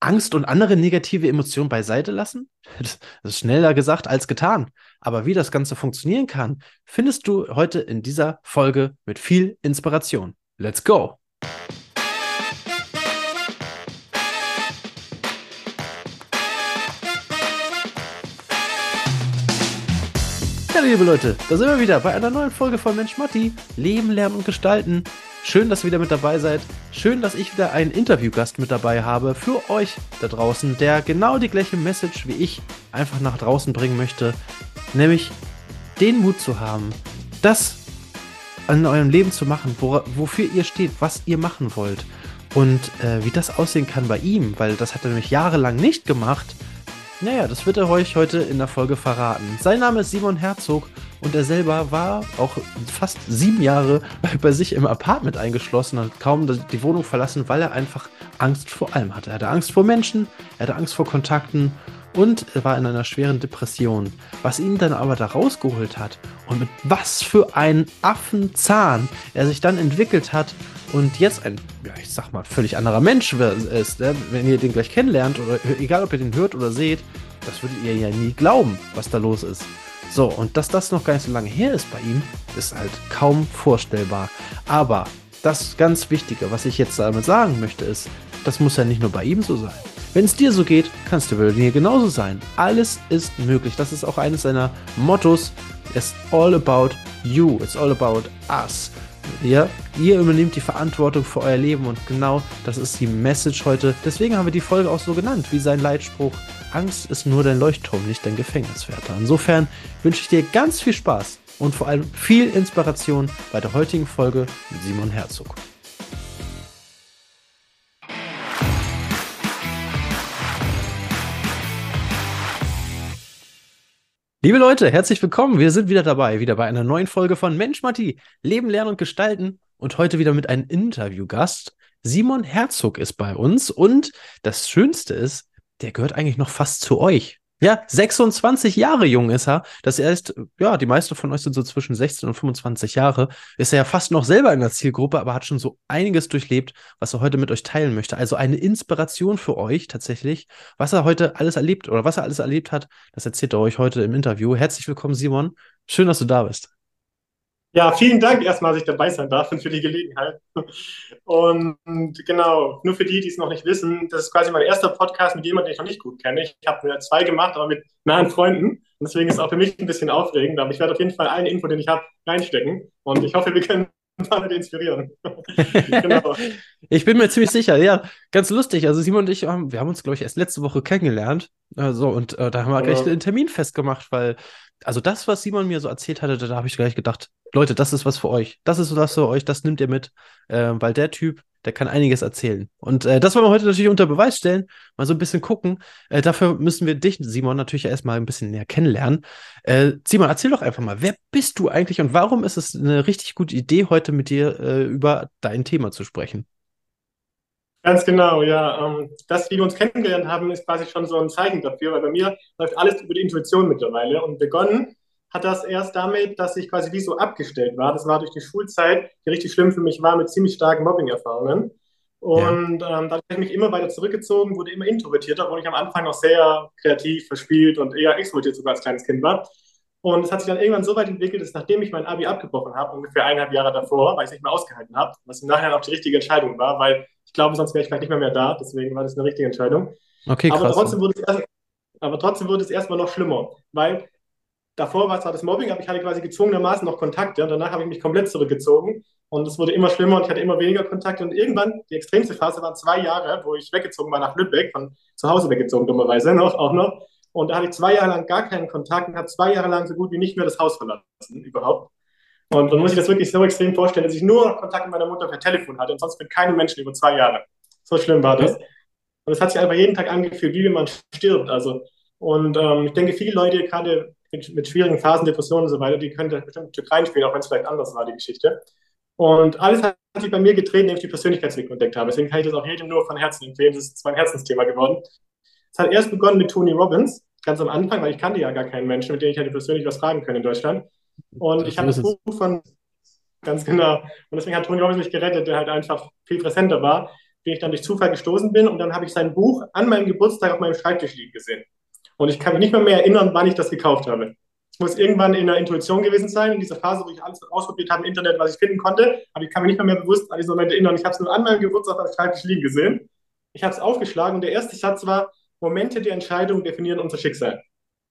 Angst und andere negative Emotionen beiseite lassen? Das ist schneller gesagt als getan. Aber wie das Ganze funktionieren kann, findest du heute in dieser Folge mit viel Inspiration. Let's go! Liebe Leute, da sind wir wieder bei einer neuen Folge von Mensch Matti. Leben, Lernen und Gestalten. Schön, dass ihr wieder mit dabei seid. Schön, dass ich wieder einen Interviewgast mit dabei habe für euch da draußen, der genau die gleiche Message wie ich einfach nach draußen bringen möchte. Nämlich den Mut zu haben, das in eurem Leben zu machen, wo, wofür ihr steht, was ihr machen wollt. Und äh, wie das aussehen kann bei ihm, weil das hat er nämlich jahrelang nicht gemacht naja, das wird er euch heute in der Folge verraten. Sein Name ist Simon Herzog und er selber war auch fast sieben Jahre bei sich im Apartment eingeschlossen, hat kaum die Wohnung verlassen, weil er einfach Angst vor allem hatte. Er hatte Angst vor Menschen, er hatte Angst vor Kontakten und er war in einer schweren Depression. Was ihn dann aber da rausgeholt hat und mit was für einen Affenzahn er sich dann entwickelt hat und jetzt ein, ja, ich sag mal, völlig anderer Mensch ist, ne? wenn ihr den gleich kennenlernt oder egal ob ihr den hört oder seht, das würdet ihr ja nie glauben, was da los ist. So, und dass das noch gar nicht so lange her ist bei ihm, ist halt kaum vorstellbar. Aber das ganz Wichtige, was ich jetzt damit sagen möchte, ist, das muss ja nicht nur bei ihm so sein. Wenn es dir so geht, kannst du bei dir genauso sein. Alles ist möglich. Das ist auch eines seiner Mottos. It's all about you. It's all about us. Ja, ihr übernehmt die Verantwortung für euer Leben und genau das ist die Message heute. Deswegen haben wir die Folge auch so genannt, wie sein Leitspruch. Angst ist nur dein Leuchtturm, nicht dein Gefängniswärter. Insofern wünsche ich dir ganz viel Spaß und vor allem viel Inspiration bei der heutigen Folge mit Simon Herzog. Liebe Leute, herzlich willkommen. Wir sind wieder dabei, wieder bei einer neuen Folge von Mensch Matti, Leben, Lernen und Gestalten. Und heute wieder mit einem Interviewgast. Simon Herzog ist bei uns und das Schönste ist, der gehört eigentlich noch fast zu euch. Ja, 26 Jahre jung ist er. Das heißt, ja, die meisten von euch sind so zwischen 16 und 25 Jahre. Ist er ja fast noch selber in der Zielgruppe, aber hat schon so einiges durchlebt, was er heute mit euch teilen möchte. Also eine Inspiration für euch tatsächlich, was er heute alles erlebt oder was er alles erlebt hat. Das erzählt er euch heute im Interview. Herzlich willkommen, Simon. Schön, dass du da bist. Ja, vielen Dank erstmal, dass ich dabei sein darf und für die Gelegenheit. Und genau, nur für die, die es noch nicht wissen, das ist quasi mein erster Podcast mit jemandem, den ich noch nicht gut kenne. Ich habe mir zwei gemacht, aber mit nahen Freunden. Und deswegen ist es auch für mich ein bisschen aufregend. Aber ich werde auf jeden Fall allen Info, den ich habe, reinstecken. Und ich hoffe, wir können alle inspirieren. genau. Ich bin mir ziemlich sicher, ja, ganz lustig. Also Simon und ich, haben, wir haben uns, glaube ich, erst letzte Woche kennengelernt. Also, und äh, da haben wir ja. gleich einen Termin festgemacht, weil also das, was Simon mir so erzählt hatte, da habe ich gleich gedacht, Leute, das ist was für euch. Das ist was für euch, das nimmt ihr mit, äh, weil der Typ, der kann einiges erzählen. Und äh, das wollen wir heute natürlich unter Beweis stellen, mal so ein bisschen gucken. Äh, dafür müssen wir dich, Simon, natürlich erstmal ein bisschen näher kennenlernen. Äh, Simon, erzähl doch einfach mal, wer bist du eigentlich und warum ist es eine richtig gute Idee, heute mit dir äh, über dein Thema zu sprechen? Ganz genau, ja. Ähm, das, wie wir uns kennengelernt haben, ist quasi schon so ein Zeichen dafür, weil bei mir läuft alles über die Intuition mittlerweile. Und begonnen hat das erst damit, dass ich quasi wie so abgestellt war. Das war durch die Schulzeit, die richtig schlimm für mich war, mit ziemlich starken Mobbing-Erfahrungen. Und ja. ähm, dann habe ich mich immer weiter zurückgezogen, wurde immer introvertierter, obwohl ich am Anfang noch sehr kreativ, verspielt und eher extrovertiert sogar als kleines Kind war. Und es hat sich dann irgendwann so weit entwickelt, dass nachdem ich mein Abi abgebrochen habe, ungefähr eineinhalb Jahre davor, weil ich es nicht mehr ausgehalten habe, was im Nachhinein auch die richtige Entscheidung war, weil ich glaube, sonst wäre ich vielleicht nicht mehr, mehr da. Deswegen war das eine richtige Entscheidung. Okay, krass. Aber trotzdem wurde es, erst, aber trotzdem wurde es erstmal noch schlimmer, weil davor war zwar das Mobbing, aber ich hatte quasi gezwungenermaßen noch Kontakte und danach habe ich mich komplett zurückgezogen und es wurde immer schlimmer und ich hatte immer weniger Kontakte und irgendwann, die extremste Phase waren zwei Jahre, wo ich weggezogen war nach Lübeck, von zu Hause weggezogen, dummerweise noch, auch noch. Und da hatte ich zwei Jahre lang gar keinen Kontakt und habe zwei Jahre lang so gut wie nicht mehr das Haus verlassen, überhaupt. Und dann muss ich das wirklich so extrem vorstellen, dass ich nur Kontakt mit meiner Mutter per Telefon hatte und sonst mit keinem Menschen über zwei Jahre. So schlimm war das. Und es hat sich einfach jeden Tag angefühlt, wie wenn man stirbt. Also, und ähm, ich denke, viele Leute, gerade mit, mit, schwierigen Phasen, Depressionen und so weiter, die können da bestimmt ein Stück reinspielen, auch wenn es vielleicht anders war, die Geschichte. Und alles hat sich bei mir gedreht, indem ich die Persönlichkeitsentwicklung entdeckt habe. Deswegen kann ich das auch jedem nur von Herzen empfehlen. Das ist mein Herzensthema geworden. Es hat erst begonnen mit Tony Robbins, ganz am Anfang, weil ich kannte ja gar keinen Menschen, mit dem ich hätte persönlich was fragen können in Deutschland. Und ich habe das Buch von, ganz genau, und deswegen hat Tony Robbins mich gerettet, der halt einfach viel präsenter war. den ich dann durch Zufall gestoßen bin und dann habe ich sein Buch an meinem Geburtstag auf meinem Schreibtisch liegen gesehen. Und ich kann mich nicht mehr, mehr erinnern, wann ich das gekauft habe. Es muss irgendwann in der Intuition gewesen sein, in dieser Phase, wo ich alles ausprobiert habe im Internet, was ich finden konnte. Aber ich kann mich nicht mehr, mehr bewusst an diesen Moment erinnern. Ich habe es nur an meinem Geburtstag auf meinem Schreibtisch liegen gesehen. Ich habe es aufgeschlagen und der erste Satz war, Momente der Entscheidung definieren unser Schicksal.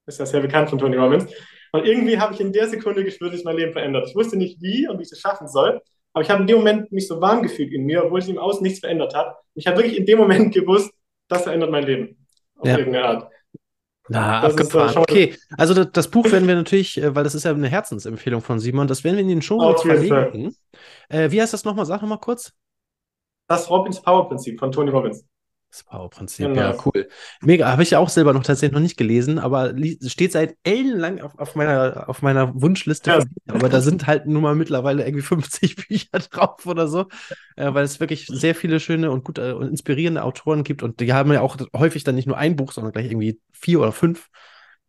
Das ist ja sehr bekannt von Tony Robbins. Und irgendwie habe ich in der Sekunde gespürt, dass mein Leben verändert. Ich wusste nicht wie und wie ich es schaffen soll, aber ich habe in dem Moment mich so warm gefühlt in mir, obwohl sich im Außen nichts verändert hat. Ich habe wirklich in dem Moment gewusst, das verändert mein Leben. Auf Ja. irgendeine Art. Na, Das abgefahren. okay, also das, das Buch werden wir natürlich, äh, weil das ist ja eine Herzensempfehlung von Simon, das werden wir in den Show Notes verlinken. Äh, wie heißt das nochmal? Sag nochmal kurz. Das Robbins Power Prinzip von Tony Robbins. Das Power-Prinzip, Genau. ja, cool. Mega, habe ich ja auch selber noch tatsächlich noch nicht gelesen, aber steht seit ellenlang auf, auf, meiner, auf meiner Wunschliste. Ja. Aber da sind halt nun mal mittlerweile irgendwie 50 Bücher drauf oder so, äh, weil es wirklich sehr viele schöne und gute und inspirierende Autoren gibt und die haben ja auch häufig dann nicht nur ein Buch, sondern gleich irgendwie vier oder fünf.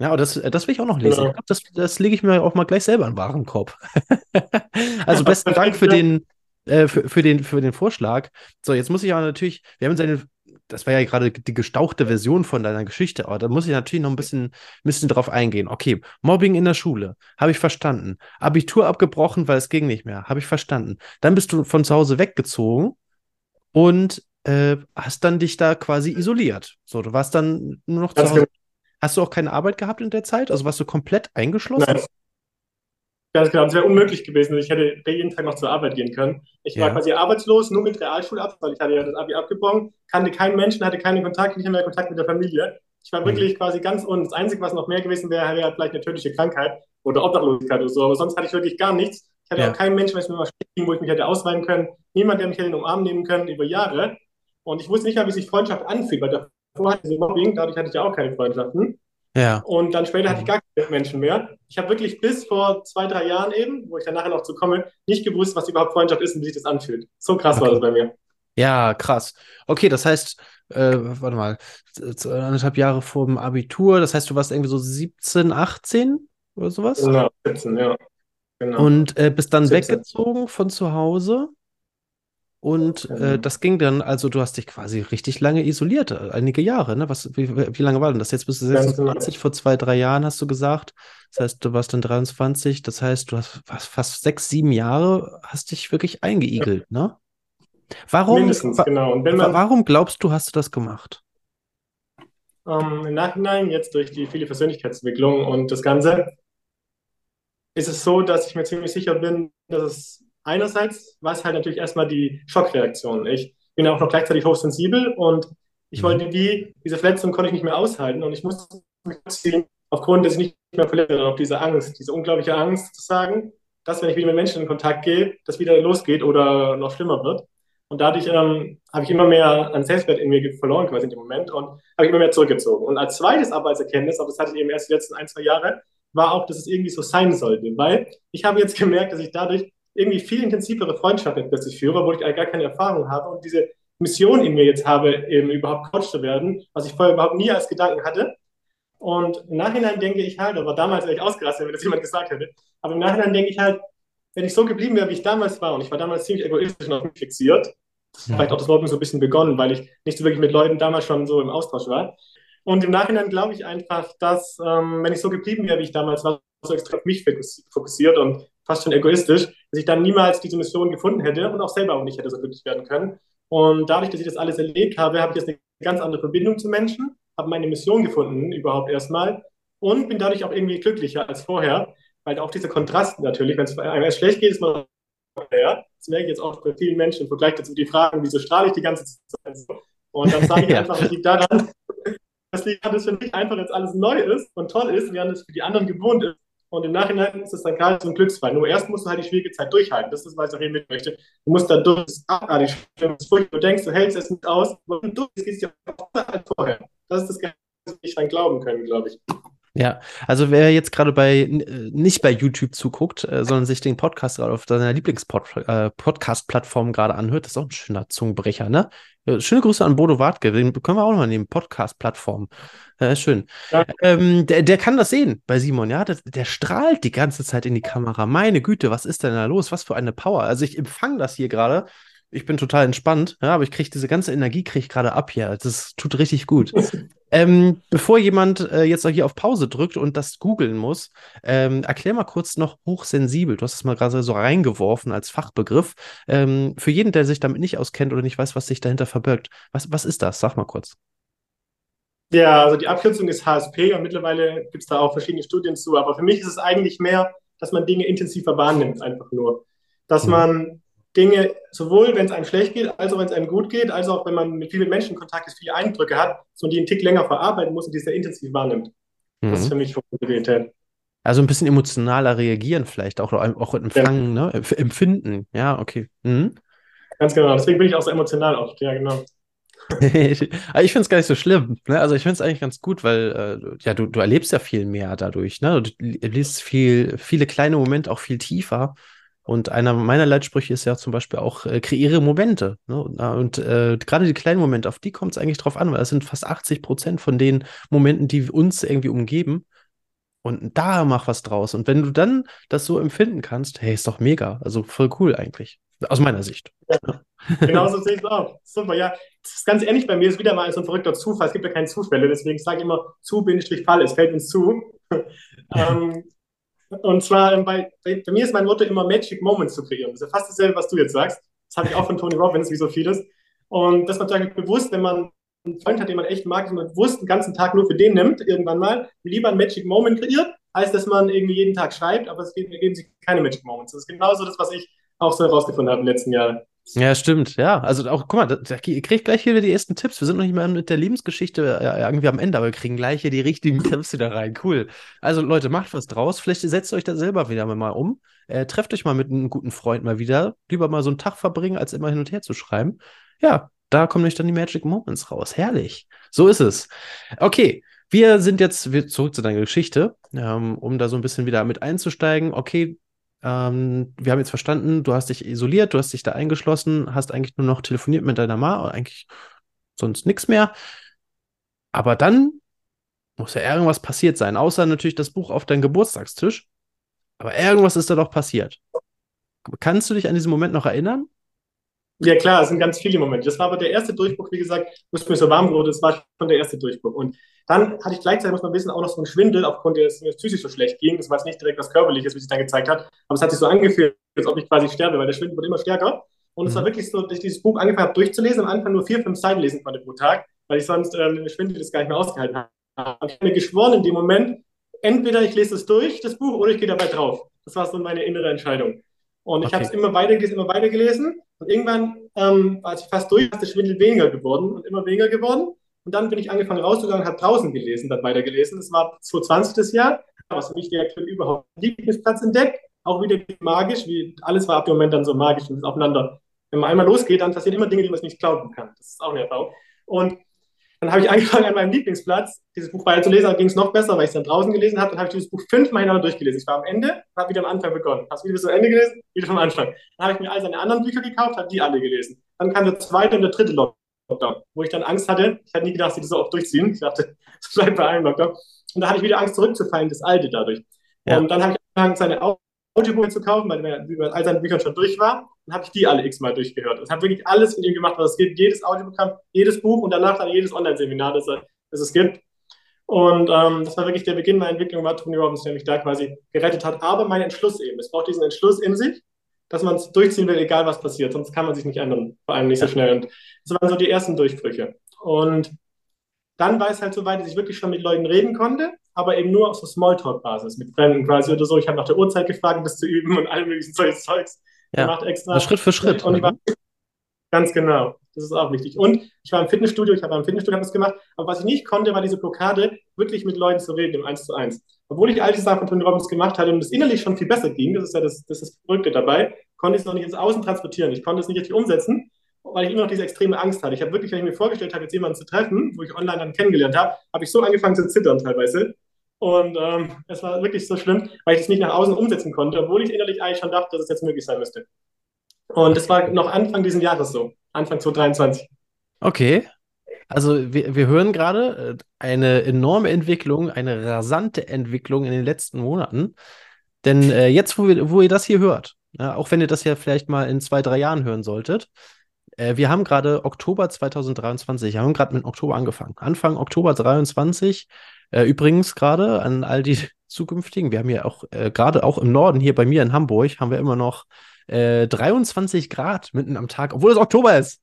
Ja, aber das, das will ich auch noch lesen. Genau. Ich glaube, das, das lege ich mir auch mal gleich selber in den Warenkorb. also besten Dank für den, äh, für, für, den, für den Vorschlag. So, jetzt muss ich aber natürlich, wir haben seine, das war ja gerade die gestauchte Version von deiner Geschichte, aber da muss ich natürlich noch ein bisschen, bisschen drauf eingehen. Okay, Mobbing in der Schule, habe ich verstanden. Abitur abgebrochen, weil es ging nicht mehr, habe ich verstanden. Dann bist du von zu Hause weggezogen und äh, hast dann dich da quasi isoliert. So, du warst dann nur noch zu Ganz Hause. Hast du auch keine Arbeit gehabt in der Zeit? Also warst du komplett eingeschlossen? Nein. Ganz genau, das wäre unmöglich gewesen. Ich hätte jeden Tag noch zur Arbeit gehen können. Ich war Ja. quasi arbeitslos, nur mit Realschulabschluss, weil ich hatte ja das Abi abgebrochen, kannte keinen Menschen, hatte keinen Kontakt, nicht mehr Kontakt mit der Familie. Ich war Mhm. wirklich quasi ganz unten. Das Einzige, was noch mehr gewesen wäre, wäre vielleicht eine tödliche Krankheit oder Obdachlosigkeit oder so. Aber sonst hatte ich wirklich gar nichts. Ich hatte Ja. auch keinen Menschen, wenn es mir mal ging, wo ich mich hätte ausweinen können. Niemand, der mich hätte in den Arm nehmen können über Jahre. Und ich wusste nicht mal, wie sich Freundschaft anfühlt, weil davor hatte ich Mobbing, dadurch hatte ich ja auch keine Freundschaften. Ja. Und dann später hatte ich gar keine Menschen mehr. Ich habe wirklich bis vor zwei, drei Jahren eben, wo ich dann nachher noch zu komme, nicht gewusst, was überhaupt Freundschaft ist und wie sich das anfühlt. So krass war Okay. das bei mir. Ja, krass. Okay, das heißt, äh, warte mal, anderthalb Jahre vor dem Abitur, das heißt, du warst irgendwie so 17, 18 oder sowas? Genau, 17, ja. Genau. Und äh, bist dann 17. weggezogen von zu Hause. Und äh, Genau. das ging dann, also du hast dich quasi richtig lange isoliert, äh, einige Jahre, ne? Was, wie, wie lange war denn das? Jetzt bist du Ganz genau. 26, vor zwei, drei Jahren hast du gesagt. Das heißt, du warst dann 23, das heißt, du hast fast, fast sechs, sieben Jahre, hast dich wirklich eingeigelt, ne? Warum, Mindestens, wa genau. Man warum glaubst du, hast du das gemacht? ähm, im Nachhinein, jetzt durch die viele Persönlichkeitsentwicklung und das Ganze, ist es so, dass ich mir ziemlich sicher bin, dass es einerseits war es halt natürlich erstmal die Schockreaktion. Ich bin auch noch gleichzeitig hochsensibel und ich Mhm. wollte wie, diese Verletzung konnte ich nicht mehr aushalten und ich musste mich ziehen, aufgrund, dass ich nicht mehr verletzt bin, auf diese Angst, diese unglaubliche Angst zu sagen, dass wenn ich wieder mit Menschen in Kontakt gehe, das wieder losgeht oder noch schlimmer wird. Und dadurch ähm, habe ich immer mehr an Selbstwert in mir verloren quasi in dem Moment und habe ich immer mehr zurückgezogen. Und als zweites aber als Erkenntnis, aber das hatte ich eben erst die letzten ein, zwei Jahre, war auch, dass es irgendwie so sein sollte. Weil ich habe jetzt gemerkt, dass ich dadurch irgendwie viel intensivere Freundschaften plötzlich führe, obwohl ich eigentlich gar keine Erfahrung habe und diese Mission in mir jetzt habe, eben überhaupt Coach zu werden, was ich vorher überhaupt nie als Gedanken hatte. Und im Nachhinein denke ich halt, aber damals wäre ich ausgerastet, wenn das jemand gesagt hätte, aber im Nachhinein denke ich halt, wenn ich so geblieben wäre, wie ich damals war, und ich war damals ziemlich egoistisch und auf mich fixiert, Ja. vielleicht auch das Mobbing so ein bisschen begonnen, weil ich nicht so wirklich mit Leuten damals schon so im Austausch war. Und im Nachhinein glaube ich einfach, dass, ähm, wenn ich so geblieben wäre, wie ich damals war, so extrem auf mich fokus- fokussiert und fast schon egoistisch, dass ich dann niemals diese Mission gefunden hätte und auch selber auch nicht hätte so glücklich werden können. Und dadurch, dass ich das alles erlebt habe, habe ich jetzt eine ganz andere Verbindung zu Menschen, habe meine Mission gefunden überhaupt erstmal und bin dadurch auch irgendwie glücklicher als vorher, weil auch dieser Kontrast natürlich, wenn es einem erst schlecht geht, ist man ja, das merke ich jetzt auch bei vielen Menschen im Vergleich dazu, die fragen, wieso strahle ich die ganze Zeit so? Und dann sage ich Ja. einfach, es liegt daran, das liegt daran, dass für mich einfach jetzt alles neu ist und toll ist, während es für die anderen gewohnt ist. Und im Nachhinein ist es dann gerade so ein Glücksfall. Nur erst musst du halt die schwierige Zeit durchhalten. Das ist, was ich auch mit möchte. Du musst da durch, das ist abartig. Du denkst, du hältst es nicht aus, wenn du geht es besser als vorher. Das ist das Geheimnis, wir nicht dran glauben können, glaube ich. Ja, also wer jetzt gerade bei äh, nicht bei YouTube zuguckt, äh, sondern sich den Podcast gerade auf seiner Lieblings-Podcast-Plattform gerade anhört, das ist auch ein schöner Zungenbrecher, ne? Äh, Schöne Grüße an Bodo Wartke, den können wir auch nochmal nehmen, Podcast-Plattform. Äh, schön. Ja. Ähm, der, der kann das sehen bei Simon, ja? Der, der strahlt die ganze Zeit in die Kamera. Meine Güte, was ist denn da los? Was für eine Power. Also ich empfange das hier gerade Ich bin total entspannt, ja, aber ich kriege diese ganze Energie kriege ich gerade ab hier. Das tut richtig gut. ähm, bevor jemand äh, jetzt hier auf Pause drückt und das googeln muss, ähm, erklär mal kurz noch hochsensibel. Du hast es mal gerade so reingeworfen als Fachbegriff. Ähm, für jeden, der sich damit nicht auskennt oder nicht weiß, was sich dahinter verbirgt, was, was ist das? Sag mal kurz. Ja, also die Abkürzung ist HSP und mittlerweile gibt es da auch verschiedene Studien zu. Aber für mich ist es eigentlich mehr, dass man Dinge intensiver wahrnimmt, einfach nur. Dass mhm. man Dinge, sowohl wenn es einem schlecht geht, als auch wenn es einem gut geht, als auch wenn man mit vielen Menschen Kontakt ist, viele Eindrücke hat, man die einen Tick länger verarbeiten muss und die sehr intensiv wahrnimmt. Mhm. Das ist mhm. für mich Funktionalität. Also ein bisschen emotionaler reagieren vielleicht, auch, auch empfangen, ja. ne? empfinden. Ja, okay. Mhm. Ganz genau. Deswegen bin ich auch so emotional oft. Ja, genau. ich finde es gar nicht so schlimm. Ne? Also ich finde es eigentlich ganz gut, weil äh, ja, du, du erlebst ja viel mehr dadurch. Ne? Du liest viel, viele kleine Momente auch viel tiefer. Und einer meiner Leitsprüche ist ja zum Beispiel auch, äh, kreiere Momente. Ne? Und äh, gerade die kleinen Momente, auf die kommt es eigentlich drauf an, weil es sind fast 80 Prozent von den Momenten, die uns irgendwie umgeben. Und da mach was draus. Und wenn du dann das so empfinden kannst, hey, ist doch mega. Also voll cool eigentlich. Aus meiner Sicht. Ja. Genau so sehe ich es auch. Super, ja. Das ist ganz ähnlich bei mir, ist wieder mal so ein verrückter Zufall. Es gibt ja keine Zufälle, deswegen sage ich immer zu, Fall, es fällt uns zu. ähm, und zwar ähm, bei, bei, bei, mir ist mein Motto immer Magic Moments zu kreieren. Das ist ja fast dasselbe, was du jetzt sagst. Das habe ich auch von Tony Robbins, wie so vieles. Und das ist natürlich bewusst, wenn man einen Freund hat, den man echt mag, dass man bewusst den ganzen Tag nur für den nimmt, irgendwann mal, lieber ein Magic Moment kreiert, als dass man irgendwie jeden Tag schreibt, aber es geben sich keine Magic Moments. Das ist genauso das, was ich auch so herausgefunden habe im letzten Jahr. Ja, stimmt, ja. Also auch, guck mal, da, da kriegt gleich wieder die ersten Tipps. Wir sind noch nicht mal mit der Lebensgeschichte äh, irgendwie am Ende, aber wir kriegen gleich hier die richtigen Tipps wieder rein. Cool. Also Leute, macht was draus. Vielleicht setzt euch da selber wieder mal um. Äh, trefft euch mal mit einem guten Freund mal wieder. Lieber mal so einen Tag verbringen, als immer hin und her zu schreiben. Ja, da kommen nämlich dann die Magic Moments raus. Herrlich. So ist es. Okay. Wir sind jetzt zurück zu deiner Geschichte, ähm, um da so ein bisschen wieder mit einzusteigen. Okay, ähm, wir haben jetzt verstanden, du hast dich isoliert, du hast dich da eingeschlossen, hast eigentlich nur noch telefoniert mit deiner Ma, eigentlich sonst nichts mehr. Aber dann muss ja irgendwas passiert sein, außer natürlich das Buch auf deinem Geburtstagstisch. Aber irgendwas ist da doch passiert. Kannst du dich an diesen Moment noch erinnern? Ja, klar, es sind ganz viele Momente. Das war aber der erste Durchbruch, wie gesagt, wo es mir so warm wurde, das war schon der erste Durchbruch. Und dann hatte ich gleichzeitig, muss man wissen, auch noch so einen Schwindel, aufgrund des mir psychisch so schlecht ging. Das war jetzt nicht direkt was Körperliches, wie sich dann gezeigt hat, aber es hat sich so angefühlt, als ob ich quasi sterbe, weil der Schwindel wurde immer stärker. Und es war mhm. wirklich so, dass ich dieses Buch angefangen habe durchzulesen, am Anfang nur vier, fünf Seiten lesen konnte pro Tag, weil ich sonst ähm, den Schwindel das gar nicht mehr ausgehalten habe. Ich habe mir geschworen in dem Moment, entweder ich lese es durch, das Buch, oder ich gehe dabei drauf. Das war so meine innere Entscheidung. Und ich okay. habe es immer weiter gelesen, immer weiter gelesen. Und irgendwann, ähm, als ich fast durch, ist der Schwindel weniger geworden und immer weniger geworden. Und dann bin ich angefangen rauszugangen, habe draußen gelesen, dann weitergelesen. Das war 2020 das Jahr, was für mich der Film überhaupt Lieblingsplatz entdeckt. Auch wieder magisch, wie alles war ab dem Moment dann so magisch und aufeinander. Wenn man einmal losgeht, dann passieren immer Dinge, die man nicht glauben kann. Das ist auch eine Erfahrung. Und dann habe ich angefangen an meinem Lieblingsplatz, dieses Buch weiter zu lesen, dann ging es noch besser, weil ich es dann draußen gelesen habe. Dann habe ich dieses Buch fünfmal hintereinander durchgelesen. Ich war am Ende, habe wieder am Anfang begonnen. Habe es wieder bis zum Ende gelesen, wieder vom Anfang. Dann habe ich mir all seine anderen Bücher gekauft, habe die alle gelesen. Dann kam der zweite und der dritte Lockdown. Lockdown, wo ich dann Angst hatte. Ich hatte nie gedacht, dass sie das so oft durchziehen. Ich dachte, es bleibt bei einem Lockdown. Und da hatte ich wieder Angst, zurückzufallen, das Alte dadurch. Ja. Und dann habe ich angefangen, seine Audiobücher zu kaufen, weil er über all seine Bücher schon durch war. Dann habe ich die alle x-mal durchgehört. Und habe wirklich alles mit ihm gemacht, was es gibt. Jedes Audioprogramm, jedes Buch und danach dann jedes Online-Seminar, das, das, es gibt. Und ähm, das war wirklich der Beginn meiner Entwicklung, war Tony Robbins, der mich da quasi gerettet hat. Aber mein Entschluss eben. Es braucht diesen Entschluss in sich dass man es durchziehen will, egal was passiert, sonst kann man sich nicht ändern, vor allem nicht so schnell. Und das waren so die ersten Durchbrüche. Und dann war es halt so weit, dass ich wirklich schon mit Leuten reden konnte, aber eben nur auf so Smalltalk-Basis, mit Fremden quasi oder so. Ich habe nach der Uhrzeit gefragt, um das zu üben und all möglichen solches Zeugs ja. gemacht extra. Schritt für Schritt. Und war, ganz genau. Das ist auch wichtig. Und ich war im Fitnessstudio, ich habe im Fitnessstudio das gemacht, aber was ich nicht konnte, war diese Blockade, wirklich mit Leuten zu reden im Eins zu eins. Obwohl ich all die Sachen von Tony Robbins gemacht hatte und es innerlich schon viel besser ging, das ist ja das, das, ist das Verrückte dabei, konnte ich es noch nicht ins Außen transportieren. Ich konnte es nicht richtig umsetzen, weil ich immer noch diese extreme Angst hatte. Ich habe wirklich, wenn ich mir vorgestellt habe, jetzt jemanden zu treffen, wo ich online dann kennengelernt habe, habe ich so angefangen zu zittern teilweise. Und ähm, es war wirklich so schlimm, weil ich es nicht nach außen umsetzen konnte, obwohl ich innerlich eigentlich schon dachte, dass es jetzt möglich sein müsste. Und das war noch Anfang dieses Jahres so, Anfang 2023. Okay. Also wir, wir hören gerade äh, eine enorme Entwicklung, eine rasante Entwicklung in den letzten Monaten. Denn äh, jetzt, wo, wir, wo ihr das hier hört, ja, auch wenn ihr das ja vielleicht mal in zwei, drei Jahren hören solltet, Äh, wir haben gerade Oktober 2023, wir haben gerade mit Oktober angefangen. Anfang Oktober 23. Äh, übrigens gerade an all die zukünftigen, wir haben ja auch äh, gerade auch im Norden hier bei mir in Hamburg, haben wir immer noch 23 äh, Grad mitten am Tag, obwohl es Oktober ist.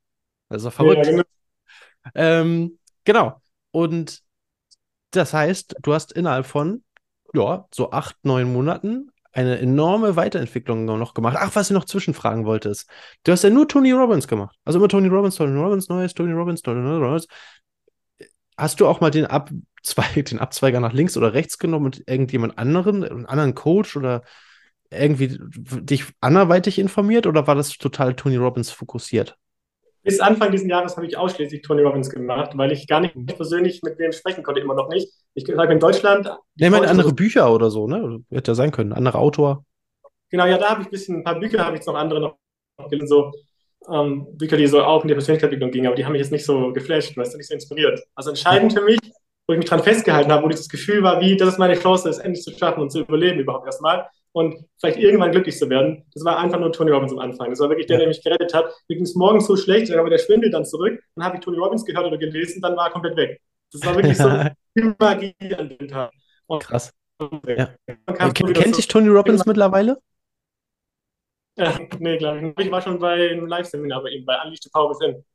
Das ist doch verrückt. Ja, genau. Ähm, genau. Und das heißt, du hast innerhalb von ja, so acht, neun Monaten eine enorme Weiterentwicklung noch gemacht. Ach, was ich noch zwischenfragen wollte, ist, du hast ja nur Tony Robbins gemacht. Also immer Tony Robbins, Tony Robbins, neues, Tony Robbins, Tony Robbins. Hast du auch mal den, Abzweig, den Abzweiger nach links oder rechts genommen und irgendjemand anderen, einen anderen Coach oder irgendwie dich anderweitig informiert oder war das total Tony Robbins fokussiert? Bis Anfang dieses Jahres habe ich ausschließlich Tony Robbins gemacht, weil ich gar nicht persönlich mit wem sprechen konnte, immer noch nicht. Ich sage in Deutschland. Nee, meine andere Bücher oder so, ne? Hätte ja sein können, anderer Autor. Genau, ja, da habe ich ein bisschen, ein paar Bücher habe ich jetzt noch andere noch gelesen, so ähm, Bücher, die so auch in die Persönlichkeitsentwicklung gingen, aber die haben mich jetzt nicht so geflasht, weißt du, nicht so inspiriert. Also entscheidend für mich, wo ich mich dran festgehalten habe, wo dieses Gefühl war, wie, das ist meine Chance, es endlich zu schaffen und zu überleben überhaupt erstmal, und vielleicht irgendwann glücklich zu werden. Das war einfach nur Tony Robbins am Anfang. Das war wirklich der, der mich gerettet hat. Mir ging es morgens so schlecht, dann war der Schwindel dann zurück. Dann habe ich Tony Robbins gehört oder gelesen, dann war er komplett weg. Das war wirklich so viel Magie an dem Tag. Und Krass. Ja. Kennt dich Tony Robbins so mittlerweile? Ja, nee, glaube ich. Ich war schon bei einem Live-Seminar bei ihm, bei Unleash the Power Within.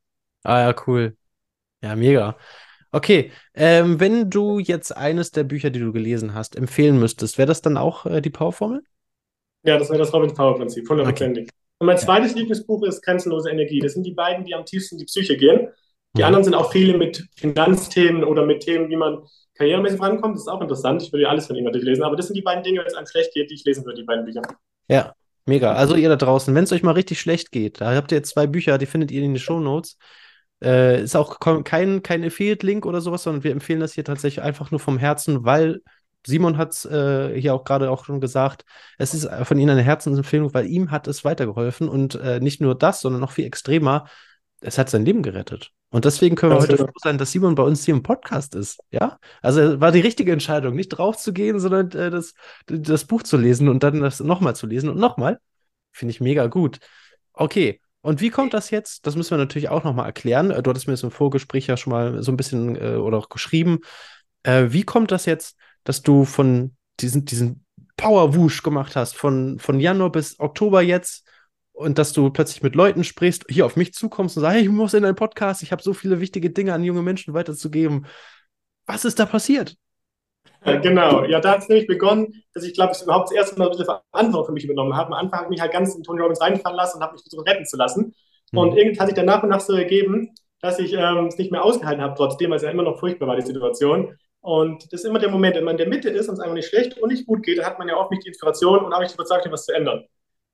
Ah ja, cool. Ja, mega. Okay, ähm, wenn du jetzt eines der Bücher, die du gelesen hast, empfehlen müsstest, wäre das dann auch äh, die Powerformel? Ja, das wäre das Robin Power Prinzip, hundertprozentig. Okay. Und mein zweites Lieblingsbuch ist Grenzenlose Energie. Das sind die beiden, die am tiefsten in die Psyche gehen. Die mhm. anderen sind auch viele mit Finanzthemen oder mit Themen, wie man karrieremäßig rankommt. Das ist auch interessant. Ich würde ja alles von ihm natürlich lesen. Aber das sind die beiden Dinge, wenn es einem schlecht geht, die ich lesen würde, die beiden Bücher. Ja, mega. Also ihr da draußen, wenn es euch mal richtig schlecht geht, da habt ihr jetzt zwei Bücher, die findet ihr in den Show Notes. Äh, ist auch kein, kein Affiliate-Link oder sowas, sondern wir empfehlen das hier tatsächlich einfach nur vom Herzen, weil Simon hat es äh, hier auch gerade auch schon gesagt, es ist von ihm eine Herzensempfehlung, weil ihm hat es weitergeholfen und äh, nicht nur das, sondern noch viel extremer, es hat sein Leben gerettet. Und deswegen können wir das heute froh sein, dass Simon bei uns hier im Podcast ist. Ja, also war die richtige Entscheidung, nicht drauf zu gehen, sondern äh, das, das Buch zu lesen und dann das nochmal zu lesen und nochmal. Finde ich mega gut. Okay, und wie kommt das jetzt? Das müssen wir natürlich auch nochmal erklären. Du hattest mir das im Vorgespräch ja schon mal so ein bisschen äh, oder auch geschrieben. Äh, wie kommt das jetzt, dass du von diesen, diesen Power-Wush gemacht hast, von, von Januar bis Oktober jetzt und dass du plötzlich mit Leuten sprichst, hier auf mich zukommst und sagst, hey, ich muss in einen Podcast, ich habe so viele wichtige Dinge an junge Menschen weiterzugeben. Was ist da passiert? Genau, ja, da hat es nämlich begonnen, dass ich, glaube ich, überhaupt das erste Mal ein bisschen Verantwortung für mich übernommen habe. Am Anfang habe ich mich halt ganz in Tony Robbins reinfallen lassen und habe mich versucht retten zu lassen. Mhm. Und irgendwie hat sich dann nach und nach so ergeben, dass ich ähm, es nicht mehr ausgehalten habe, trotzdem, weil es ja immer noch furchtbar war, die Situation. Und das ist immer der Moment, wenn man in der Mitte ist und es einfach nicht schlecht und nicht gut geht, dann hat man ja oft nicht die Inspiration und auch nicht die Überzeugung, was zu ändern.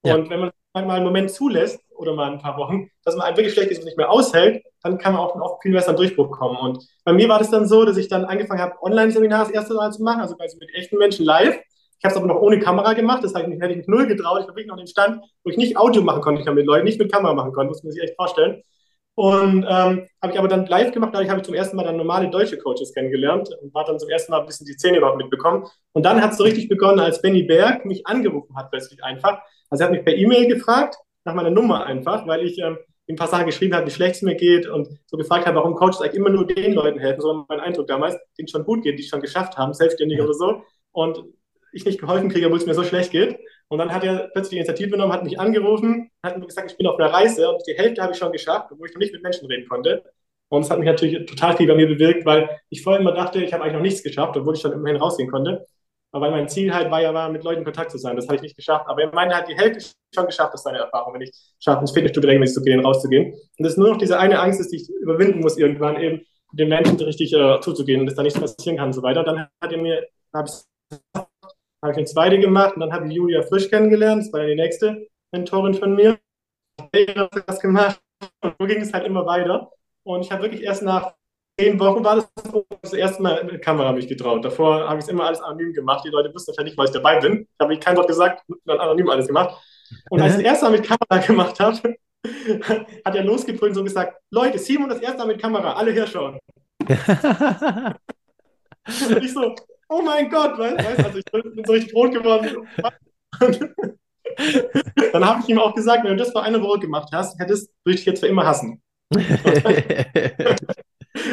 Ja. Und wenn man mal einen Moment zulässt oder mal ein paar Wochen, dass man einem wirklich schlecht ist und nicht mehr aushält, dann kann man auch oft viel besser einen Durchbruch kommen. Und bei mir war das dann so, dass ich dann angefangen habe, Online-Seminare das erste Mal zu machen, also quasi mit echten Menschen live. Ich habe es aber noch ohne Kamera gemacht, das heißt, ich hätte mich null getraut. Ich war wirklich noch den Stand, wo ich nicht Audio machen konnte, ich habe mit Leuten nicht mit Kamera machen konnte, muss man sich echt vorstellen. Und ähm, habe ich aber dann live gemacht, dadurch habe ich zum ersten Mal dann normale deutsche Coaches kennengelernt und war dann zum ersten Mal ein bisschen die Szene überhaupt mitbekommen. Und dann hat es so richtig begonnen, als Benny Berg mich angerufen hat, plötzlich einfach. Also er hat mich per E-Mail gefragt, nach meiner Nummer einfach, weil ich ähm, ein paar Sachen geschrieben habe, wie schlecht es mir geht und so gefragt habe, warum Coaches eigentlich immer nur den Leuten helfen, so mein Eindruck damals, denen schon gut geht, die es schon geschafft haben, selbstständig oder so. Und ich nicht geholfen kriege, obwohl es mir so schlecht geht. Und dann hat er plötzlich die Initiative genommen, hat mich angerufen, hat mir gesagt, ich bin auf einer Reise und die Hälfte habe ich schon geschafft, obwohl ich noch nicht mit Menschen reden konnte. Und es hat mich natürlich total viel bei mir bewirkt, weil ich vorher immer dachte, ich habe eigentlich noch nichts geschafft, obwohl ich schon immerhin rausgehen konnte. Aber mein Ziel halt war ja, war, mit Leuten in Kontakt zu sein. Das habe ich nicht geschafft. Aber er meinte halt, die Hälfte schon geschafft, das ist seine Erfahrung, wenn ich schaffe, ins Fitnessstudio regelmäßig zu gehen, rauszugehen. Und das ist nur noch diese eine Angst, die ich überwinden muss, irgendwann eben den Menschen richtig äh, zuzugehen und dass da nichts passieren kann und so weiter. Dann hat er mir, habe ich habe ich eine zweite gemacht und dann habe ich Julia Frisch kennengelernt, das war ja die nächste Mentorin von mir. Das gemacht und so ging es halt immer weiter. Und ich habe wirklich erst nach zehn Wochen war das das erste Mal mit Kamera mich getraut. Davor habe ich es immer alles anonym gemacht. Die Leute wussten natürlich nicht, weil ich dabei bin. Ich habe kein Wort gesagt, dann anonym alles gemacht. Und als ich das erste Mal mit Kamera gemacht habe, hat er losgebrüllt und so gesagt: Leute, Simon das erste Mal mit Kamera, alle herschauen. und ich so, oh mein Gott, weißt du, also ich bin so richtig rot geworden. dann habe ich ihm auch gesagt, wenn du das vor einer Woche gemacht hast, hättest, würde ich dich jetzt für immer hassen. und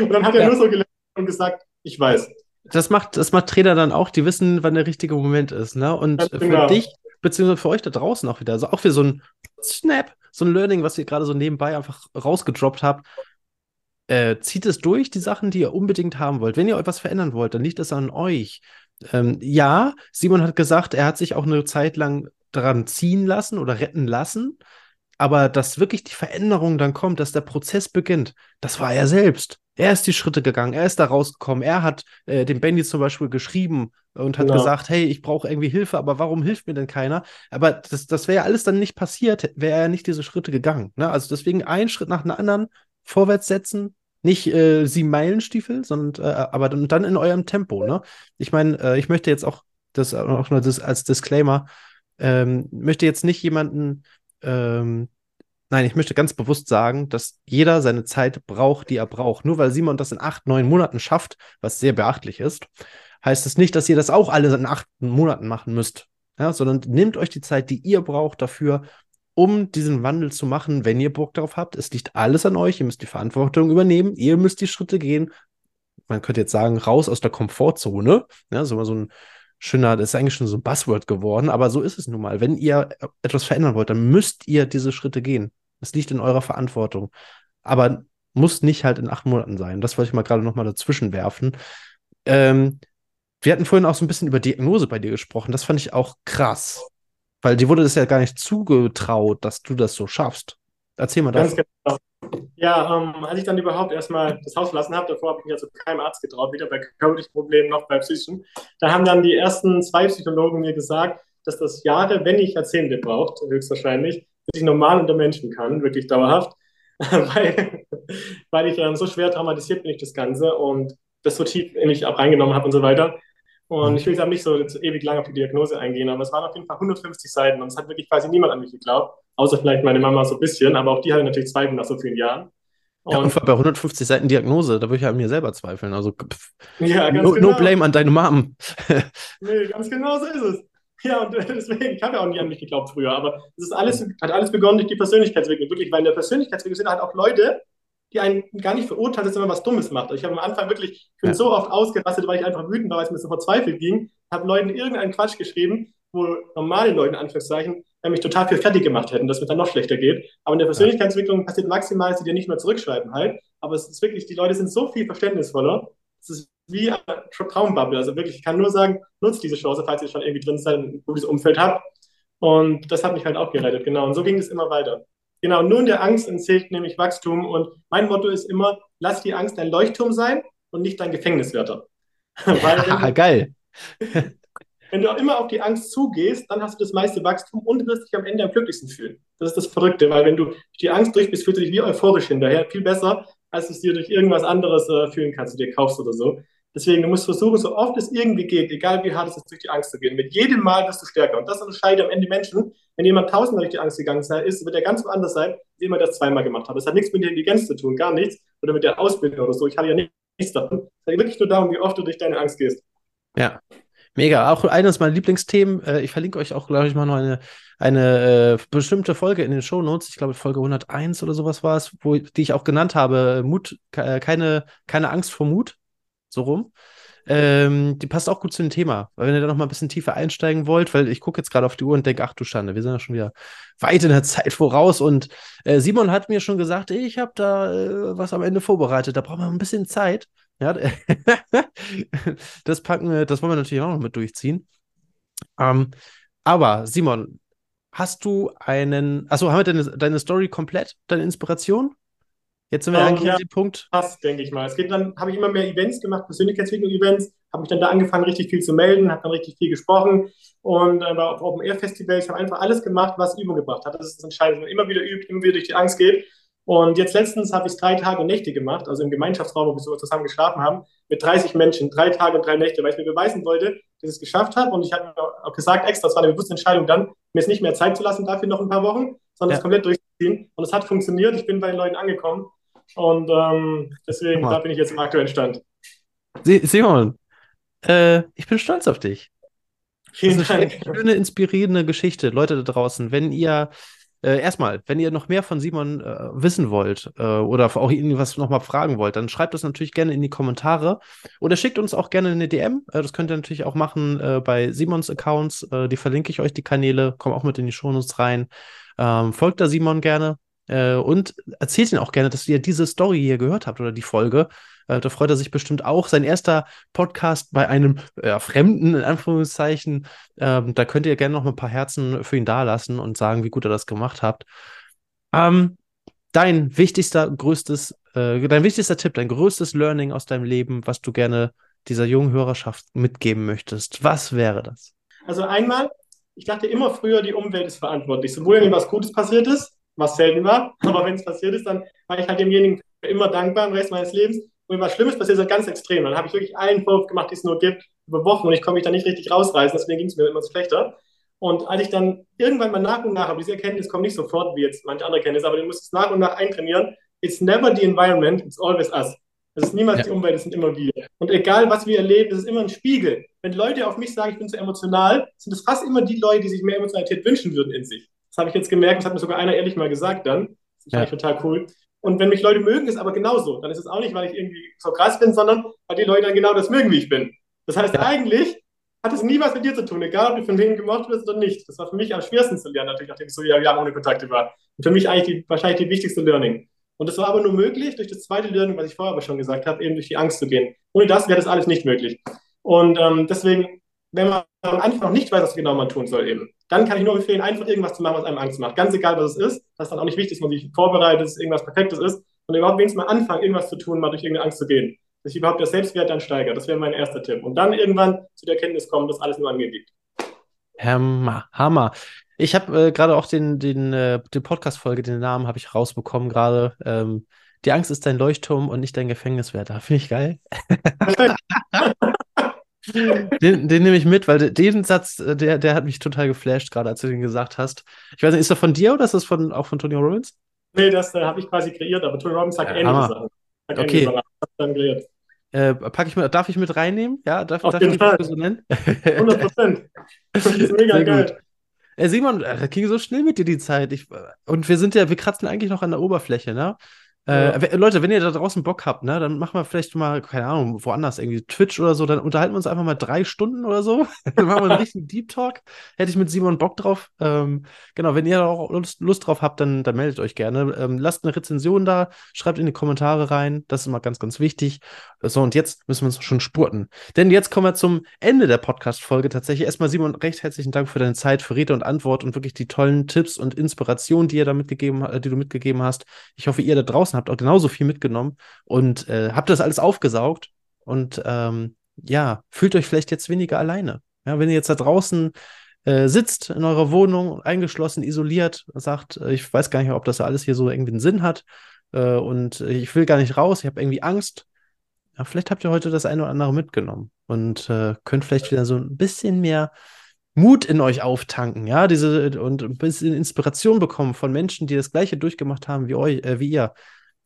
dann hat er ja. nur so gelernt und gesagt, ich weiß. Das macht, das macht Trainer dann auch, die wissen, wann der richtige Moment ist, ne? Und ja, genau. für dich, beziehungsweise für euch da draußen auch wieder, also auch wieder so ein Snap, so ein Learning, was ihr gerade so nebenbei einfach rausgedroppt habt. Äh, zieht es durch, die Sachen, die ihr unbedingt haben wollt. Wenn ihr etwas verändern wollt, dann liegt es an euch. Ähm, ja, Simon hat gesagt, er hat sich auch eine Zeit lang daran ziehen lassen oder retten lassen. Aber dass wirklich die Veränderung dann kommt, dass der Prozess beginnt, das war er selbst. Er ist die Schritte gegangen, er ist da rausgekommen, er hat äh, dem Bendy zum Beispiel geschrieben und hat genau. gesagt, hey, ich brauche irgendwie Hilfe, aber warum hilft mir denn keiner? Aber das, das wäre ja alles dann nicht passiert, wäre er nicht diese Schritte gegangen. Ne? Also deswegen einen Schritt nach dem anderen vorwärts setzen, nicht äh, sieben Meilenstiefel, sondern äh, aber dann, dann in eurem Tempo. Ne? Ich meine, äh, ich möchte jetzt auch das auch nur das als Disclaimer, ähm, möchte jetzt nicht jemanden ähm, Nein, ich möchte ganz bewusst sagen, dass jeder seine Zeit braucht, die er braucht. Nur weil Simon das in acht, neun Monaten schafft, was sehr beachtlich ist, heißt es das nicht, dass ihr das auch alle in acht Monaten machen müsst. Ja, sondern nehmt euch die Zeit, die ihr braucht dafür, um diesen Wandel zu machen, wenn ihr Bock darauf habt. Es liegt alles an euch. Ihr müsst die Verantwortung übernehmen. Ihr müsst die Schritte gehen. Man könnte jetzt sagen, raus aus der Komfortzone. Ja, so mal so ein schöner, das ist eigentlich schon so ein Buzzword geworden, aber so ist es nun mal. Wenn ihr etwas verändern wollt, dann müsst ihr diese Schritte gehen. Es liegt in eurer Verantwortung. Aber muss nicht halt in acht Monaten sein. Das wollte ich mal gerade noch mal dazwischen werfen. Ähm, wir hatten vorhin auch so ein bisschen über Diagnose bei dir gesprochen. Das fand ich auch krass. Weil dir wurde das ja gar nicht zugetraut, dass du das so schaffst. Erzähl mal das. Genau. Ja, ähm, als ich dann überhaupt erstmal das Haus verlassen habe, davor habe ich mich ja zu keinem Arzt getraut, weder bei körperlichen Problemen noch bei psychischen. Da haben dann die ersten zwei Psychologen mir gesagt, dass das Jahre, wenn nicht Jahrzehnte braucht, höchstwahrscheinlich, bis ich normal unter Menschen kann, wirklich dauerhaft, weil, weil ich ähm, so schwer traumatisiert bin ich das Ganze und das so tief in mich auch reingenommen habe und so weiter. Und mhm. ich will jetzt auch nicht so ewig lang auf die Diagnose eingehen, aber es waren auf jeden Fall 150 Seiten und es hat wirklich quasi niemand an mich geglaubt, außer vielleicht meine Mama so ein bisschen, aber auch die hatte natürlich Zweifel nach so vielen Jahren. Und ja, und bei 150 Seiten Diagnose, da würde ich an mir selber zweifeln. Also pff, ja, no, genau. no, blame an deine Mom. nee, ganz genau so ist es. Ja, und deswegen, ich habe ja auch nie an mich geglaubt früher, aber es ist alles, hat alles begonnen durch die Persönlichkeitsentwicklung. Wirklich, weil in der Persönlichkeitsentwicklung sind halt auch Leute, die einen gar nicht verurteilt, dass man was Dummes macht. Ich habe am Anfang wirklich, ich bin ja. so oft ausgerastet, weil ich einfach wütend war, weil es mir so verzweifelt ging, habe Leuten irgendeinen Quatsch geschrieben, wo normale Leute, in Anführungszeichen, mich total viel fertig gemacht hätten, dass es mir dann noch schlechter geht. Aber in der Persönlichkeitsentwicklung passiert maximal, dass sie dir nicht mehr zurückschreiben halt. Aber es ist wirklich, die Leute sind so viel verständnisvoller. Es ist wie eine Traumbubble. Also wirklich, ich kann nur sagen, nutzt diese Chance, falls ihr schon irgendwie drin seid, ein gutes Umfeld habt. Und das hat mich halt auch gerettet, genau. Und so ging es immer weiter. Genau, nur in der Angst entzählt nämlich Wachstum. Und mein Motto ist immer, lass die Angst dein Leuchtturm sein und nicht dein Gefängniswärter. Weil, geil. wenn du auch immer auf die Angst zugehst, dann hast du das meiste Wachstum und wirst dich am Ende am glücklichsten fühlen. Das ist das Verrückte, weil wenn du die Angst durch bist, fühlst du dich wie euphorisch hinterher. Viel besser, als du es dir durch irgendwas anderes äh, fühlen kannst, du dir kaufst oder so. Deswegen, du musst versuchen, so oft es irgendwie geht, egal wie hart es ist, durch die Angst zu gehen. Mit jedem Mal wirst du stärker. Und das unterscheidet am Ende Menschen. Wenn jemand tausendmal durch die Angst gegangen ist, wird er ganz anders sein, als jemand, der das zweimal gemacht hat. Das hat nichts mit der Intelligenz zu tun, gar nichts. Oder mit der Ausbildung oder so. Ich hatte ja nichts davon. Es geht wirklich nur darum, wie oft du durch deine Angst gehst. Ja, Mega. Auch eines meiner Lieblingsthemen. Äh, ich verlinke euch auch, glaube ich, mal noch eine, eine äh, bestimmte Folge in den Show Notes. Ich glaube, Folge 101 oder sowas war es, wo, die ich auch genannt habe. Mut, keine, keine Angst vor Mut. So rum. Ähm, die passt auch gut zu dem Thema, weil wenn ihr da noch mal ein bisschen tiefer einsteigen wollt, weil ich gucke jetzt gerade auf die Uhr und denke, ach du Schande, wir sind ja schon wieder weit in der Zeit voraus und äh, Simon hat mir schon gesagt, ich habe da äh, was am Ende vorbereitet, da brauchen wir ein bisschen Zeit. Ja, das packen wir, das wollen wir natürlich auch noch mit durchziehen. Ähm, aber Simon, hast du einen, achso, haben wir deine, deine Story komplett, deine Inspiration? Jetzt sind wir ähm, eigentlich ja, an dem Punkt. Passt, denke ich mal. Es geht dann, habe ich immer mehr Events gemacht, Persönlichkeitsentwicklung-Events, habe mich dann da angefangen, richtig viel zu melden, habe dann richtig viel gesprochen und äh, war auf Open Air Festivals, habe einfach alles gemacht, was Übung gebracht hat. Das ist das Entscheidende, immer wieder übt, immer wieder durch die Angst geht. Und jetzt letztens habe ich drei Tage und Nächte gemacht, also im Gemeinschaftsraum, wo wir so zusammen geschlafen haben, mit 30 Menschen, drei Tage und drei Nächte, weil ich mir beweisen wollte, dass ich es geschafft habe. Und ich habe auch gesagt, extra, das war eine bewusste Entscheidung dann, mir es nicht mehr Zeit zu lassen dafür noch ein paar Wochen, sondern ja. es komplett durchzuziehen. Und es hat funktioniert. Ich bin bei den Leuten angekommen. Und ähm, deswegen, da bin ich jetzt im aktuellen Stand. Simon, äh, ich bin stolz auf dich. Vielen das ist eine Dank. schöne, inspirierende Geschichte. Leute da draußen, wenn ihr äh, erstmal, wenn ihr noch mehr von Simon äh, wissen wollt äh, oder auch irgendwas nochmal fragen wollt, dann schreibt das natürlich gerne in die Kommentare oder schickt uns auch gerne eine DM. Äh, das könnt ihr natürlich auch machen äh, bei Simons Accounts. Die verlinke ich euch, die Kanäle, kommen auch mit in die Shownotes rein. Ähm, folgt da Simon gerne und erzählt ihn auch gerne, dass ihr diese Story hier gehört habt oder die Folge. Äh, da freut er sich bestimmt auch. Sein erster Podcast bei einem äh, Fremden, in Anführungszeichen. Ähm, da könnt ihr gerne noch ein paar Herzen für ihn dalassen und sagen, wie gut er das gemacht habt. Ähm, dein wichtigster, größtes, äh, dein wichtigster Tipp, dein größtes Learning aus deinem Leben, was du gerne dieser jungen Hörerschaft mitgeben möchtest, was wäre das? Also einmal, ich dachte immer früher, die Umwelt ist verantwortlich. Sowohl wenn was Gutes passiert ist, was selten war, aber wenn es passiert ist, dann war ich halt demjenigen immer dankbar im Rest meines Lebens und was Schlimmes passiert, ist halt ganz extrem. Dann habe ich wirklich einen Vorwurf gemacht, die es nur gibt, über Wochen und ich konnte mich da nicht richtig rausreißen, deswegen ging es mir immer so schlechter. Und als ich dann irgendwann mal nach und nach, aber diese Erkenntnis kommt nicht sofort, wie jetzt manche andere Erkenntnisse, aber du musst es nach und nach eintrainieren. It's never the environment, it's always us. Es ist niemals ja. die Umwelt, es sind immer wir. Und egal, was wir erleben, es ist immer ein Spiegel. Wenn Leute auf mich sagen, ich bin zu emotional, sind es fast immer die Leute, die sich mehr Emotionalität wünschen würden in sich. Das habe ich jetzt gemerkt, das hat mir sogar einer ehrlich mal gesagt dann. Das fand ja. ich total cool. Und wenn mich Leute mögen, ist aber genauso. Dann ist es auch nicht, weil ich irgendwie so krass bin, sondern weil die Leute dann genau das mögen, wie ich bin. Das heißt, ja. eigentlich hat es nie was mit dir zu tun, egal ob du von denen gemocht wirst oder nicht. Das war für mich am schwersten zu lernen, natürlich, nachdem ich so Jahre ohne Kontakte war. Und für mich eigentlich die, wahrscheinlich die wichtigste Learning. Und das war aber nur möglich durch das zweite Learning, was ich vorher aber schon gesagt habe, eben durch die Angst zu gehen. Ohne das wäre das alles nicht möglich. Und ähm, deswegen, wenn man am Anfang noch nicht weiß, was genau man tun soll, eben, dann kann ich nur empfehlen, einfach irgendwas zu machen, was einem Angst macht. Ganz egal, was es ist. Das ist dann auch nicht wichtig, dass man sich vorbereitet, dass irgendwas Perfektes ist, sondern überhaupt wenigstens mal anfangen, irgendwas zu tun, mal durch irgendeine Angst zu gehen. Dass ich überhaupt der Selbstwert dann steigere. Das wäre mein erster Tipp. Und dann irgendwann zu der Erkenntnis kommen, dass alles nur an mir liegt. Hammer, Hammer. Ich habe äh, gerade auch den, den, äh, den Podcast-Folge, den Namen habe ich rausbekommen gerade. Ähm, die Angst ist dein Leuchtturm und nicht dein Gefängniswärter. Finde ich geil. Den, den nehme ich mit, weil den Satz, äh, der, der hat mich total geflasht, gerade als du den gesagt hast. Ich weiß nicht, ist das von dir oder ist das von, auch von Tony Robbins? Nee, das äh, habe ich quasi kreiert, aber Tony Robbins sagt ja, ähnliche Sachen. Sagt okay. Sachen. Dann kreiert. Äh, pack ich mit, darf ich mit reinnehmen? Ja, darf, Auf darf jeden ich Fall. so nennen? 100 Prozent. Das ist mega Sehr geil. Gut. Äh, Simon, äh, das ging so schnell mit dir die Zeit. Ich, und wir sind ja, wir kratzen eigentlich noch an der Oberfläche, ne? Äh. Leute, wenn ihr da draußen Bock habt, ne, dann machen wir vielleicht mal, keine Ahnung, woanders, irgendwie Twitch oder so, dann unterhalten wir uns einfach mal drei Stunden oder so. dann machen wir einen richtigen Deep Talk. Hätte ich mit Simon Bock drauf. Ähm, genau, wenn ihr auch Lust, Lust, drauf habt, dann, dann meldet euch gerne. Ähm, lasst eine Rezension da, schreibt in die Kommentare rein. Das ist immer ganz, ganz wichtig. So, und jetzt müssen wir uns schon spurten. Denn jetzt kommen wir zum Ende der Podcast-Folge tatsächlich. Erstmal, Simon, recht herzlichen Dank für deine Zeit, für Rede und Antwort und wirklich die tollen Tipps und Inspirationen, die ihr da mitgegeben, äh, die du mitgegeben hast. Ich hoffe, ihr da draußen habt auch genauso viel mitgenommen und äh, habt das alles aufgesaugt und ähm, ja, fühlt euch vielleicht jetzt weniger alleine. Ja, wenn ihr jetzt da draußen äh, sitzt in eurer Wohnung, eingeschlossen, isoliert, sagt, äh, ich weiß gar nicht, ob das alles hier so irgendwie einen Sinn hat äh, und ich will gar nicht raus, ich habe irgendwie Angst. Ja, vielleicht habt ihr heute das eine oder andere mitgenommen und äh, könnt vielleicht wieder so ein bisschen mehr Mut in euch auftanken, ja, diese und ein bisschen Inspiration bekommen von Menschen, die das Gleiche durchgemacht haben wie euch, äh, wie ihr.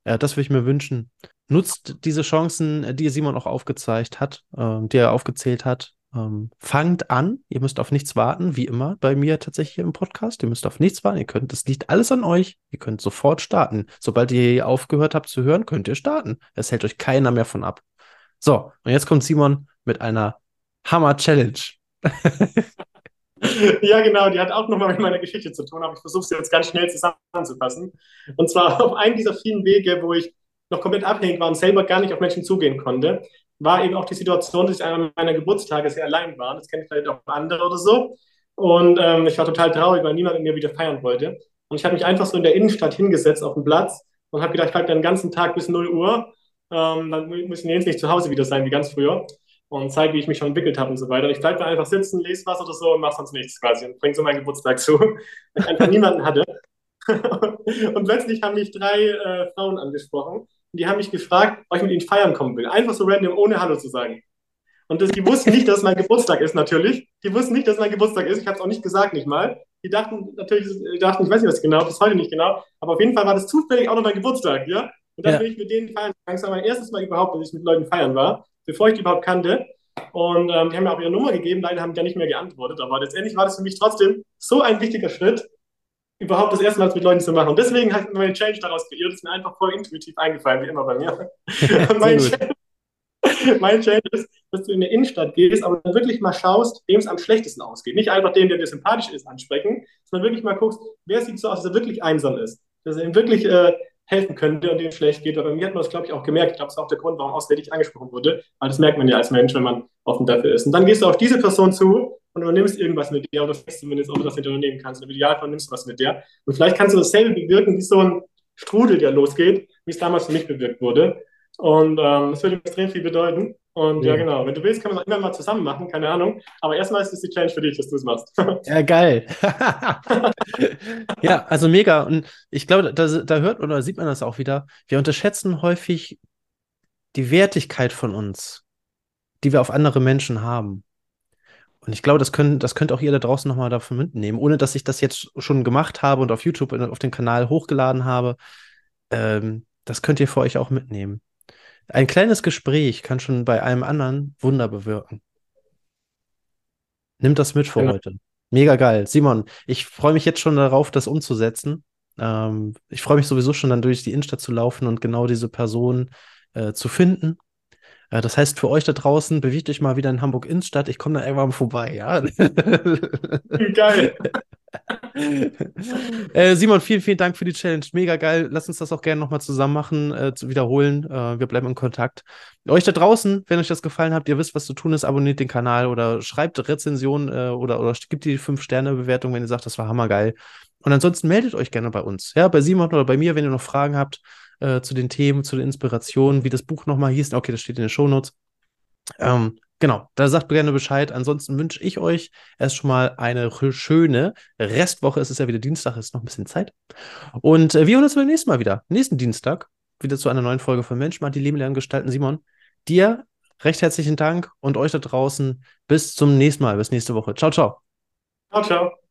Ja, das würde ich mir wünschen. Nutzt diese Chancen, die Simon auch aufgezeigt hat, äh, die er aufgezählt hat. Ähm, fangt an. Ihr müsst auf nichts warten, wie immer bei mir tatsächlich im Podcast. Ihr müsst auf nichts warten. Ihr könnt, das liegt alles an euch. Ihr könnt sofort starten. Sobald ihr aufgehört habt zu hören, könnt ihr starten. Es hält euch keiner mehr von ab. So, und jetzt kommt Simon mit einer Hammer-Challenge. ja, genau, die hat auch nochmal mit meiner Geschichte zu tun, aber ich versuche sie jetzt ganz schnell zusammenzufassen. Und zwar auf einem dieser vielen Wege, wo ich noch komplett abhängig war und selber gar nicht auf Menschen zugehen konnte, war eben auch die Situation, dass ich an meiner Geburtstage sehr allein war. Das kenne ich vielleicht auch andere oder so. Und ähm, ich war total traurig, weil niemand mit mir wieder feiern wollte. Und ich habe mich einfach so in der Innenstadt hingesetzt auf dem Platz und habe gedacht, ich bleibe den ganzen Tag bis 0 Uhr. Ähm, dann müssen wir jetzt nicht zu Hause wieder sein wie ganz früher und zeige, wie ich mich schon entwickelt habe und so weiter. Und ich bleibe da einfach sitzen, lese was oder so und mache sonst nichts quasi und bringe so meinen Geburtstag zu, weil ich einfach niemanden hatte. und plötzlich haben mich drei äh, Frauen angesprochen und die haben mich gefragt, ob ich mit ihnen feiern kommen will. Einfach so random, ohne Hallo zu sagen. Und das, die wussten nicht, dass mein Geburtstag ist, natürlich. Die wussten nicht, dass mein Geburtstag ist. Ich habe es auch nicht gesagt, nicht mal. Die dachten natürlich, die dachten, ich weiß nicht was genau, bis heute nicht genau. Aber auf jeden Fall war das zufällig auch noch mein Geburtstag, ja. Und dann ja. bin ich mit denen feiern. Das war mein erstes Mal überhaupt, dass ich mit Leuten feiern war bevor ich die überhaupt kannte. Und ähm, die haben mir auch ihre Nummer gegeben, leider haben die ja nicht mehr geantwortet. Aber letztendlich war das für mich trotzdem so ein wichtiger Schritt, überhaupt das erste Mal mit Leuten zu machen. Und deswegen habe ich mir Change daraus kreiert. Das ist mir einfach voll intuitiv eingefallen, wie immer bei mir. mein, Change, mein Change ist, dass du in eine Innenstadt gehst, aber dann wirklich mal schaust, wem es am schlechtesten ausgeht. Nicht einfach dem, der dir sympathisch ist, ansprechen, sondern wirklich mal guckst, wer sieht so aus, dass er wirklich einsam ist. Dass er wirklich äh, helfen könnte und dem schlecht geht. Aber mir hat man das, glaube ich, auch gemerkt. Ich glaube, das ist auch der Grund, warum auswärtig angesprochen wurde. Weil das merkt man ja als Mensch, wenn man offen dafür ist. Und dann gehst du auf diese Person zu und übernimmst irgendwas mit dir oder sprichst zumindest, ob du das nicht unternehmen kannst. Und im Idealfall nimmst du was mit dir. Und vielleicht kannst du dasselbe bewirken, wie so ein Strudel, der losgeht, wie es damals für mich bewirkt wurde. Und ähm, das würde extrem viel bedeuten. Und ja. ja. genau, wenn du willst, können wir es auch immer mal zusammen machen, keine Ahnung. Aber erstmal ist es die Challenge für dich, dass du es machst. Ja, geil. ja, also mega. Und ich glaube, da, da hört oder sieht man das auch wieder. Wir unterschätzen häufig die Wertigkeit von uns, die wir auf andere Menschen haben. Und ich glaube, das, können, das könnt auch ihr da draußen nochmal davon mitnehmen, ohne dass ich das jetzt schon gemacht habe und auf YouTube und auf den Kanal hochgeladen habe. Ähm, das könnt ihr für euch auch mitnehmen. Ein kleines Gespräch kann schon bei einem anderen Wunder bewirken. Nimm das mit für ja. heute. Mega geil. Simon, ich freue mich jetzt schon darauf, das umzusetzen. Ähm, ich freue mich sowieso schon dann durch die Innenstadt zu laufen und genau diese Person äh, zu finden. Äh, das heißt, für euch da draußen, bewegt euch mal wieder in Hamburg Innenstadt. Ich komme da irgendwann vorbei, ja. Geil. äh, Simon, vielen, vielen Dank für die Challenge. Mega geil. Lass uns das auch gerne nochmal zusammen machen, äh, zu wiederholen. Äh, wir bleiben in Kontakt. Euch da draußen, wenn euch das gefallen hat, ihr wisst, was zu tun ist, abonniert den Kanal oder schreibt Rezensionen äh, oder, oder gibt die 5-Sterne-Bewertung, wenn ihr sagt, das war hammergeil. Und ansonsten meldet euch gerne bei uns. Ja, bei Simon oder bei mir, wenn ihr noch Fragen habt äh, zu den Themen, zu den Inspirationen, wie das Buch nochmal hieß. Okay, das steht in den Shownotes. Ähm, Genau, da sagt gerne Bescheid. Ansonsten wünsche ich euch erst schon mal eine schöne Restwoche. Es ist ja wieder Dienstag, es ist noch ein bisschen Zeit. Und äh, wir hören uns beim nächsten Mal wieder. Nächsten Dienstag wieder zu einer neuen Folge von Mensch, mal die Leben lernen gestalten. Simon, dir recht herzlichen Dank und euch da draußen bis zum nächsten Mal, bis nächste Woche. Ciao, ciao. Ciao, ciao.